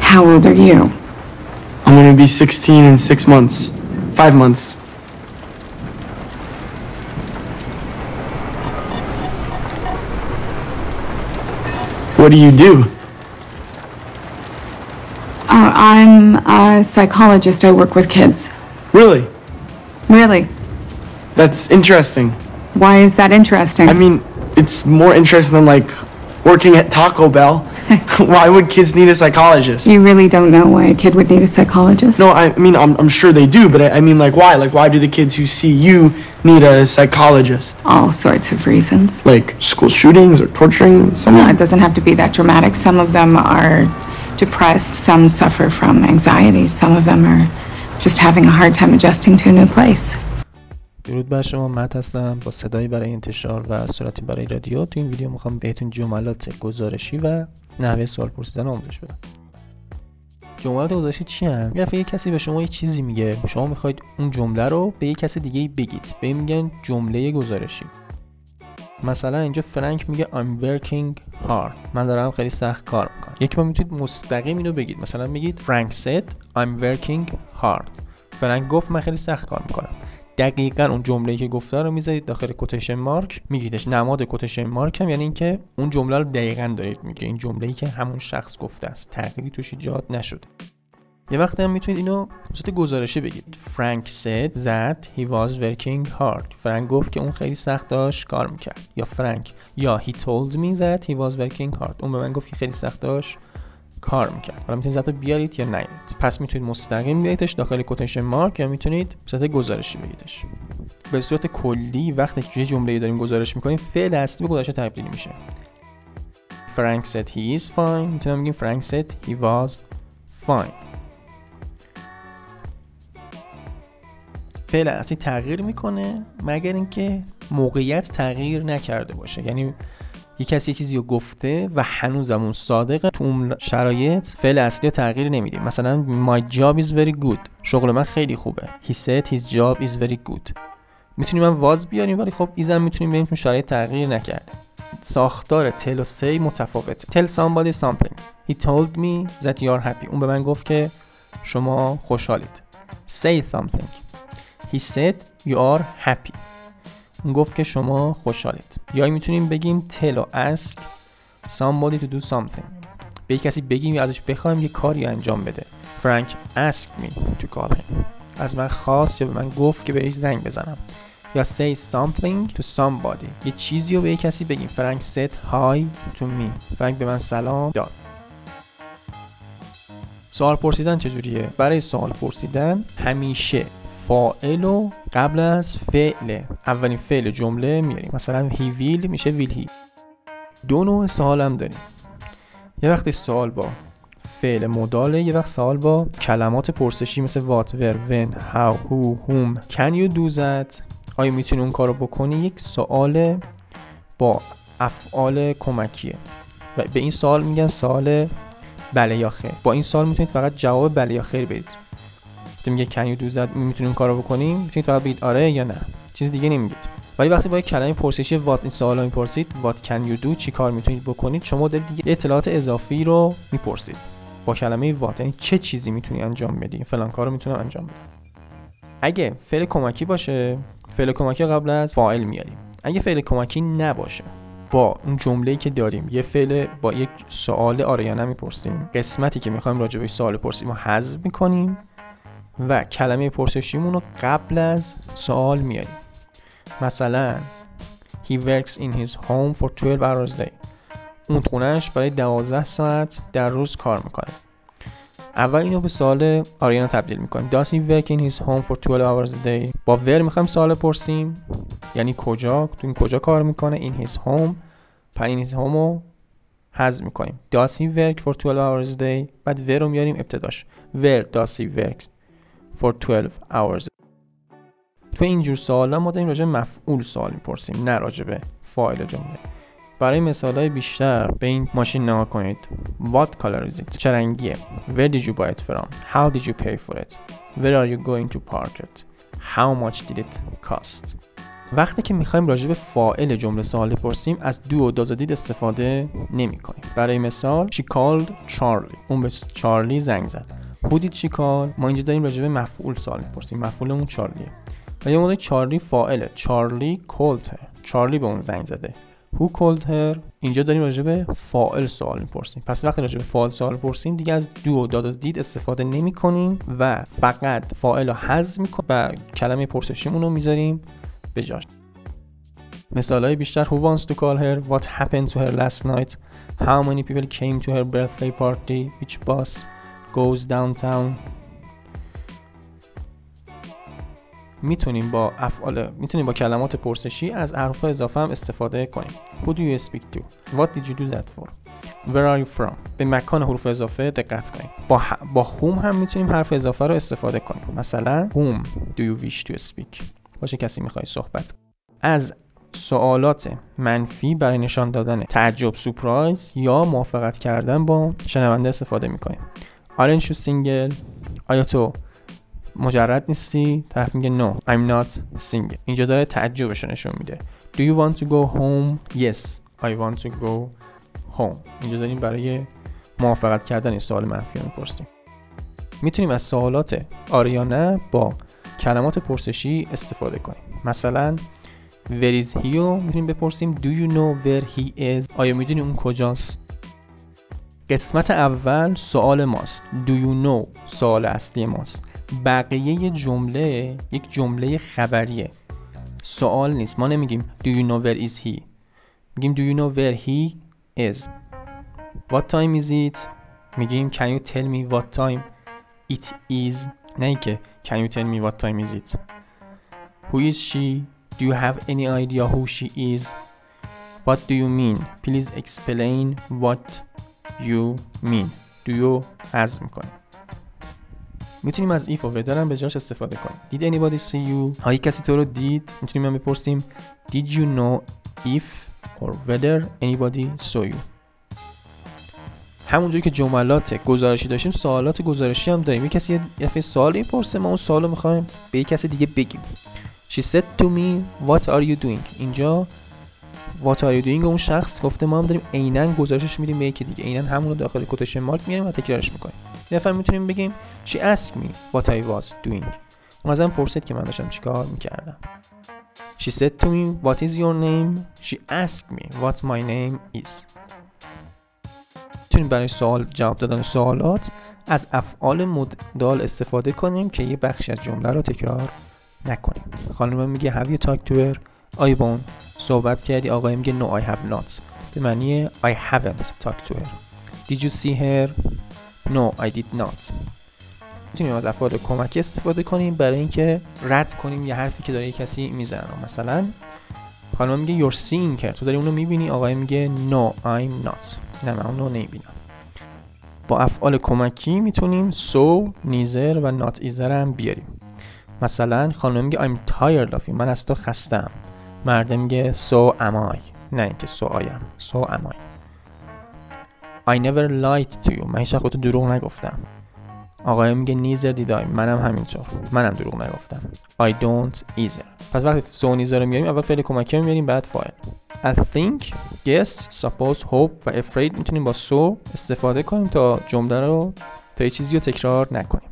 How old are you? I'm gonna be 16 in six months. Five months. What do you do? Uh, I'm a psychologist. I work with kids. Really? Really? That's interesting. Why is that interesting? I mean, it's more interesting than like working at Taco Bell. Why would kids need a psychologist? you really don't know why a kid would need a psychologist? No, I mean, I'm, I'm sure they do, but I, I mean, like, why? Like, why do the kids who see you need a psychologist? All sorts of reasons. Like school shootings or torturing No, someone? it doesn't have to be that dramatic. Some of them are depressed, some suffer from anxiety, some of them are just having a hard time adjusting to a new place. درود بر شما مت هستم. با صدایی برای انتشار و صورتی برای رادیو. تو این ویدیو می‌خوام بهتون جملات گزارشی و نحوه سوال پرسیدن آموزش بدم. جملات گزارشی چی هم؟ یه یه کسی به شما یه چیزی میگه. شما می‌خواید اون جمله رو به یه کس دیگه بگید. به این میگن جمله گزارشی. مثلا اینجا فرانک میگه I'm working hard. من دارم خیلی سخت کار می‌کنم. یک بار می‌تونید مستقیم اینو بگید. مثلا میگید فرانک said I'm working hard. فرانک گفت من خیلی سخت کار می‌کنم. دقیقا اون جمله‌ای که گفته رو می‌ذارید داخل کوتیشن مارک. میگیدش نماد کوتیشن مارک هم یعنی اینکه اون جمله رو دقیقا دارید میگه. این جمله‌ای که همون شخص گفته است. تغییری توش ایجاد نشده. یه وقتی هم می‌تونید اینو صورت گزارشی بگید. فرانک said that he was working hard. فرانک گفت که اون خیلی سخت داشت کار می‌کرد. یا فرانک یا he told me that he was working hard. اون به من گفت که خیلی سخت داشت کار می‌کرد. حالا می‌تونید زتا بیارید یا نیارید پس می‌تونید مستقیم بیاریدش داخل کوتیشن مارک یا می‌تونید به صورت گزارشی بگیدش به صورت کلی وقتی که یه جمله داریم گزارش می‌کنیم فعل اصلی به گزارش تبدیل میشه. فرانک said he is fine. می‌تونم بگیم فرانک said he was fine. فعل اصلی تغییر می‌کنه مگر اینکه موقعیت تغییر نکرده باشه. یعنی یه کسی یه چیزی رو گفته و هنوزم اون صادقه. تو اون شرایط فعل اصلی رو تغییر نمیدیم. مثلا my job is very good. شغل من خیلی خوبه. He said his job is very good. می‌تونیم من واز بیاریم ولی خب ایزم می‌تونیم بریم چون شرایط تغییر نکرده ساختار تل و سی متفاوته tell somebody something. He told me that you are happy. اون به من گفت که شما خوشحالید. Say something. He said you are happy. گفت که شما خوشحالید. یا می‌تونیم بگیم tell و ask somebody to do something. به کسی بگیم یا ازش بخوایم یه کاری انجام بده. فرانک asked me to call him. از من خواست یا به من گفت که بهش زنگ بزنم. یا say something to somebody. یه چیزی رو به یک کسی بگیم. فرانک said hi to me. فرانک به من سلام داد. سوال پرسیدن چجوریه؟ برای سوال پرسیدن همیشه. فاعل و قبل از فعل. اولین فعل جمله میاریم. مثلا he will میشه will he دو نوع سوال هم داریم. یه وقتی سوال با فعل مداله یه وقت سوال با کلمات پرسشی مثل what, where, when, how, who, whom. Can you do آیا می‌تونی اون کارو بکنی؟ یک سوال با افعال کمکیه. و به این سوال میگن سوال بله یا خیر. با این سوال می‌تونید فقط جواب بله یا خیر بدید. وقتی میگه you do that? می‌تونیم کارو بکنیم؟ می‌تونید فقط بگید آره یا نه. چیز دیگه نمیگید. ولی وقتی با یک کلمه پرسشی what این سوالا می‌پرسید what can you do چی کار می‌تونید بکنید؟ شما دارید دیگه اطلاعات اضافی رو می‌پرسید. با کلمه what یعنی چه چیزی می‌تونی انجام بدی؟ فلان کارو می‌تونم انجام بدم. اگه فعل کمکی باشه فعل کمکی قبل از فاعل میاریم. اگه فعل کمکی نباشه با اون جمله‌ای که داریم یه فعل با یک سوال آره یا نه می‌پرسیم قسمتی که می‌خوایم راجع به سوال پرسیم رو حذف می‌کنیم. و کلمه پرسشیمون رو قبل از سوال میاریم. مثلا He works in his home for 12 hours day. اون خونش برای 12 ساعت در روز کار می‌کنه. اول اینو به سوال آریانا تبدیل می‌کنیم. Does he work in his home for 12 hours a day? با ور می‌خوایم سوال پرسیم یعنی کجا؟ تو این کجا کار می‌کنه؟ In his home. پر in his home رو حذف می‌کنیم. Does he work for 12 hours a day بعد ور رو میاریم ابتداش. Where does he work for 12 hours تو اینجور سوالا ما داریم راجع مفعول سوال می‌پرسیم نه راجع به فاعل جمله برای مثال های بیشتر به این ماشین نگاه کنید What color is it? چه رنگیه؟ Where did you buy it from? How did you pay for it? Where are you going to park it? How much did it cost? وقتی که می‌خوایم راجع به فاعل جمله سوال بپرسیم از دو و دازدید استفاده نمی کنیم برای مثال she called Charlie اون به چارلی زنگ زد she call ما اینجا داریم راجع به مفعول سوال می‌پرسیم. مفعولمون چارلیه. و یه موقع چارلی فاعله. چارلی her چارلی به اون زنگ زده. Called her اینجا داریم راجع به فاعل سوال می‌پرسیم. پس وقتی راجع به فاعل سوال پرسیم دیگه از دو و داد و دید استفاده نمی کنیم و فقط فاعل رو حذف می‌کنیم و کلمه پرسشیمون رو می‌ذاریم به جاش. مثال های بیشتر. Who wants to call her? What happened to her last night? How many people came to her birthday party? Which bus goes downtown? می‌تونیم با افعال می‌تونیم با کلمات پرسشی از حرف اضافه هم استفاده کنیم Who do you speak to? What did you do that for? Where are you from? به مکان حروف اضافه دقت کنیم با, ح... با whom هم می‌تونیم حرف اضافه رو استفاده کنیم مثلا Whom do you wish to speak? باشه کسی می‌خوای صحبت از سوالات منفی برای نشان دادن تعجب سپرایز یا موافقت کردن با شنونده استفاده می‌کنیم Aren't you single? آیا تو مجرد نیستی؟ طرف میگه no I'm not single. اینجا داره تعجبش نشون میده. Do you want to go home? Yes I want to go home. اینجا داریم برای موافقت کردن این سوال منفی رو می‌پرسیم. می‌تونیم از سوالات آره یا نه با کلمات پرسشی استفاده کنیم. مثلا Where is he? می‌تونیم بپرسیم. Do you know where he is? آیا می‌دونی اون کجاست؟ قسمت اول سوال ماست Do you know سوال اصلی ماست بقیه جمله یک جمله خبریه سوال نیست ما نمیگیم Do you know where is he میگیم Do you know where he is What time is it میگیم Can you tell me what time it is نه که Can you tell me what time is it Who is she Do you have any idea who she is What do you mean Please explain what you mean. Do you حذف می‌کنیم می‌تونیم از ایف و ودر هم به جاش استفاده کنیم. Did anybody see you? آیا کسی تو رو دید؟ می‌تونیم هم بپرسیم. Did you know if or whether anybody saw you? همونجوری که جملات گزارشی داشتیم سوالات گزارشی هم داریم. یه کسی یه دفعه سوال می‌پرسه ما اون سوال رو می‌خوایم به یه کسی دیگه بگیم. She said to me what are you doing? اینجا are you doing اون شخص گفته ما هم داریم عینا گزارشش میدیم به یکی دیگه. عینا همون رو داخل کوتیشن مارک میاریم و تکرارش می‌کنیم. دفعه می‌تونیم بگیم She asked me what I was doing اون ازم پرسید که من داشتم چیکار می‌کردم. She said to me what is your name? She asked me what my name is? می‌تونیم برای سوال جواب دادن سوالات از افعال مدال استفاده کنیم که یه بخشی از جمله رو تکرار نکنیم. خانم میگه have you talked to her? آی اون صحبت کردی آقای میگه no I have not. به معنی I haven't talked to her. Did you see her? No I did not. می‌تونیم از افعال کمکی استفاده کنیم برای اینکه رد کنیم یه حرفی که داره یه کسی می‌زنه مثلا خانم میگه you're seeing her. تو داری اونو می‌بینی؟ آقای میگه no I'm not. نه من اونو نمی‌بینم. با افعال کمکی می‌تونیم so نیزر و not ایزر هم بیاریم. مثلا خانم میگه I'm tired of you. من از تو خستم مرد میگه so am I. نه اینکه so I am. So am I. I never lied to you. من هیچ وقت دروغ نگفتم. آقای میگه نیزر دیدای منم همینطور. منم دروغ نگفتم. I don't either. پس وقتی سو نیزر رو میاریم اول فعل کمکی رو میاریم بعد فاعل I think guess suppose hope و afraid می‌تونیم با سو استفاده کنیم تا جمله رو تا یه چیزی رو تکرار نکنیم.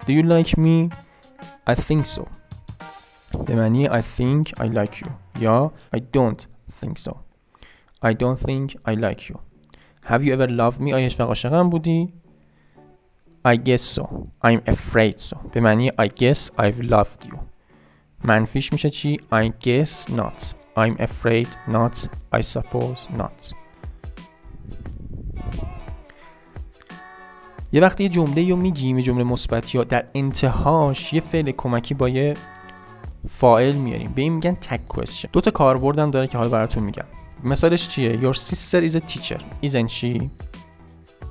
Do you like me? I think so. به معنی I think I like you یا I don't think so I don't think I like you Have you ever loved me آیا هیچ عاشقم بودی I guess so I'm afraid so به معنی I guess I've loved you منفیش میشه چی I guess not I'm afraid not I suppose not یه وقتی یه جمله رو میگیم یه جمله مثبت یا در انتهاش یه فعل کمکی با یه فاعل میاریم. به این میگن tag question. دو تا کاربردم داره که حالا براتون میگم. مثالش چیه؟ Your sister is a teacher. Isn't she?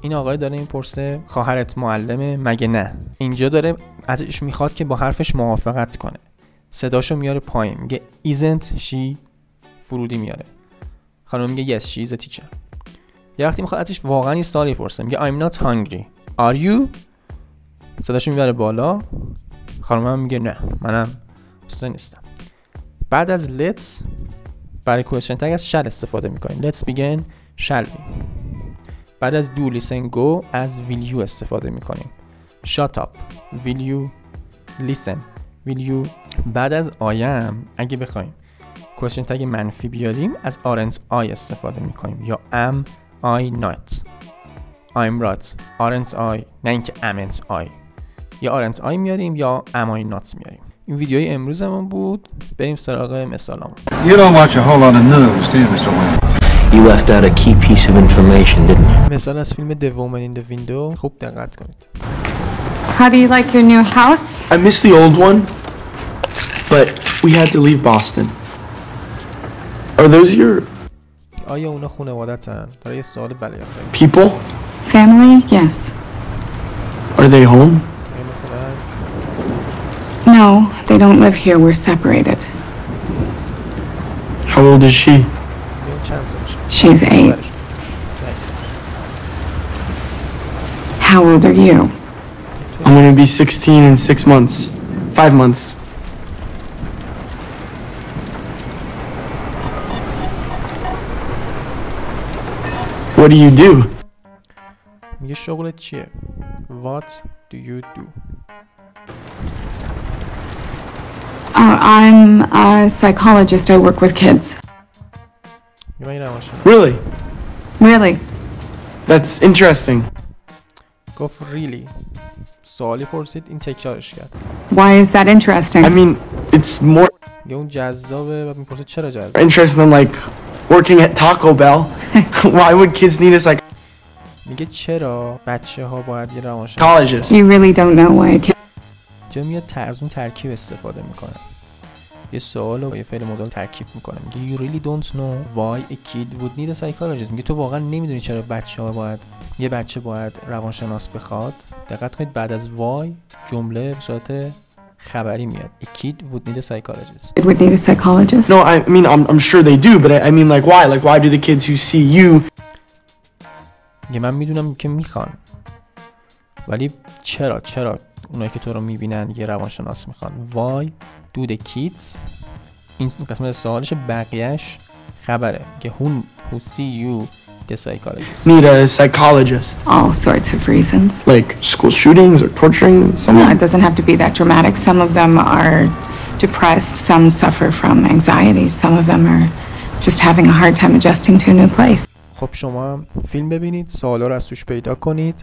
این آقای داره این پرسه خواهرت معلمه؟ مگه نه. اینجا داره ازش می‌خواد که با حرفش موافقت کنه. صداشو میاره پایین. میگه isn't she? فرودی میاره. خانم میگه yes she is a teacher. یه وقتی می‌خواد ازش واقعا این سوالی پرسه میگه I'm not hungry. Are you? صداشو می‌بره بالا. خانم هم میگه نه منم اصلا نیستم بعد از let's برای question tag از shall استفاده می‌کنیم let's begin shall we بعد از do listen go از will you استفاده می‌کنیم shut up will you listen will you بعد از I am اگه بخوایم question tag منفی بیاریم از aren't I استفاده می‌کنیم یا am I not I'm right aren't I نه اینکه amn't I یا aren't I میاریم یا am I not میاریم این ویدیوی امروزمون بود بریم سراغ مثالمون You don't watch a whole lot of news, do you, Mr. Wayne? You left out a key piece of information, didn't you? مثال از فیلم The Woman in the Window خوب دقت کنید How do you like your new house? I miss the old one, but we had to leave Boston. Are those your آیا اونا خانوادتن؟ داره یه سوال بله خیر people? Family? Yes. Are they home? آیا مثلا No, they don't live here. We're separated. How old is she? یا چند سالشه؟ She's eight. برشون. Nice. How old are you? I'm gonna be 16 in six months. Five months. What do you do? میگه شغلت چیه؟ What do you do? Uh, I'm a psychologist. I work with kids. میگه من این روانشناس Really? Really? That's interesting. گفت really سوالی پرسید این تکرارش کرد Why is that interesting? I mean, it's more میگه اون جذابه و میپرسه چرا جذاب interesting than like working at Taco Bell. Why would kids need a میگه چرا بچه ها باید یه روانشناس psychologist? you really don't know why a kid جا میاد ترزون ترکیب استفاده می‌کنه. یه سوال رو با یه فعل مدال ترکیب می‌کنه. میگه you really don't know why a kid would need a psychologist. میگه تو واقعا نمی‌دونی چرا بچه ها باید یه بچه باید روانشناس بخواد. دقت کنید بعد از why جمله به صورت خبری میاد. A kid would need a psychologist. Would need a psychologist? No, I mean, I'm, I'm sure they do, but I, I mean, like, why? Like, why do the kids who see you میگه من می‌دونم که می‌خوان. ولی چرا؟ چرا؟ اونایی که تو رو می‌بینن یه روانشناس می‌خوان why do the kids این قسمت سوالش بقیهش خبره که who, who see you the psychologist need a psychologist? All sorts of reasons. Like school shootings or torturing No, someone? it doesn't have to be that dramatic. Some of them are depressed. Some suffer from anxiety. Some of them are just having a hard time adjusting to a new place. خب شما هم فیلم ببینید سوالا رو از توش پیدا کنید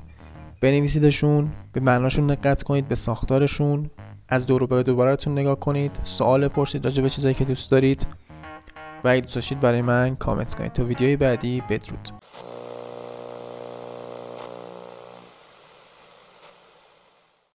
بنویسیدشون به معناشون دقت کنید به ساختارشون از دور به دوبارتون نگاه کنید سوال پرسید راجع به چیزایی که دوست دارید و اگه دوست داشتید برای من کامنت کنید. تا ویدیوی بعدی بدرود.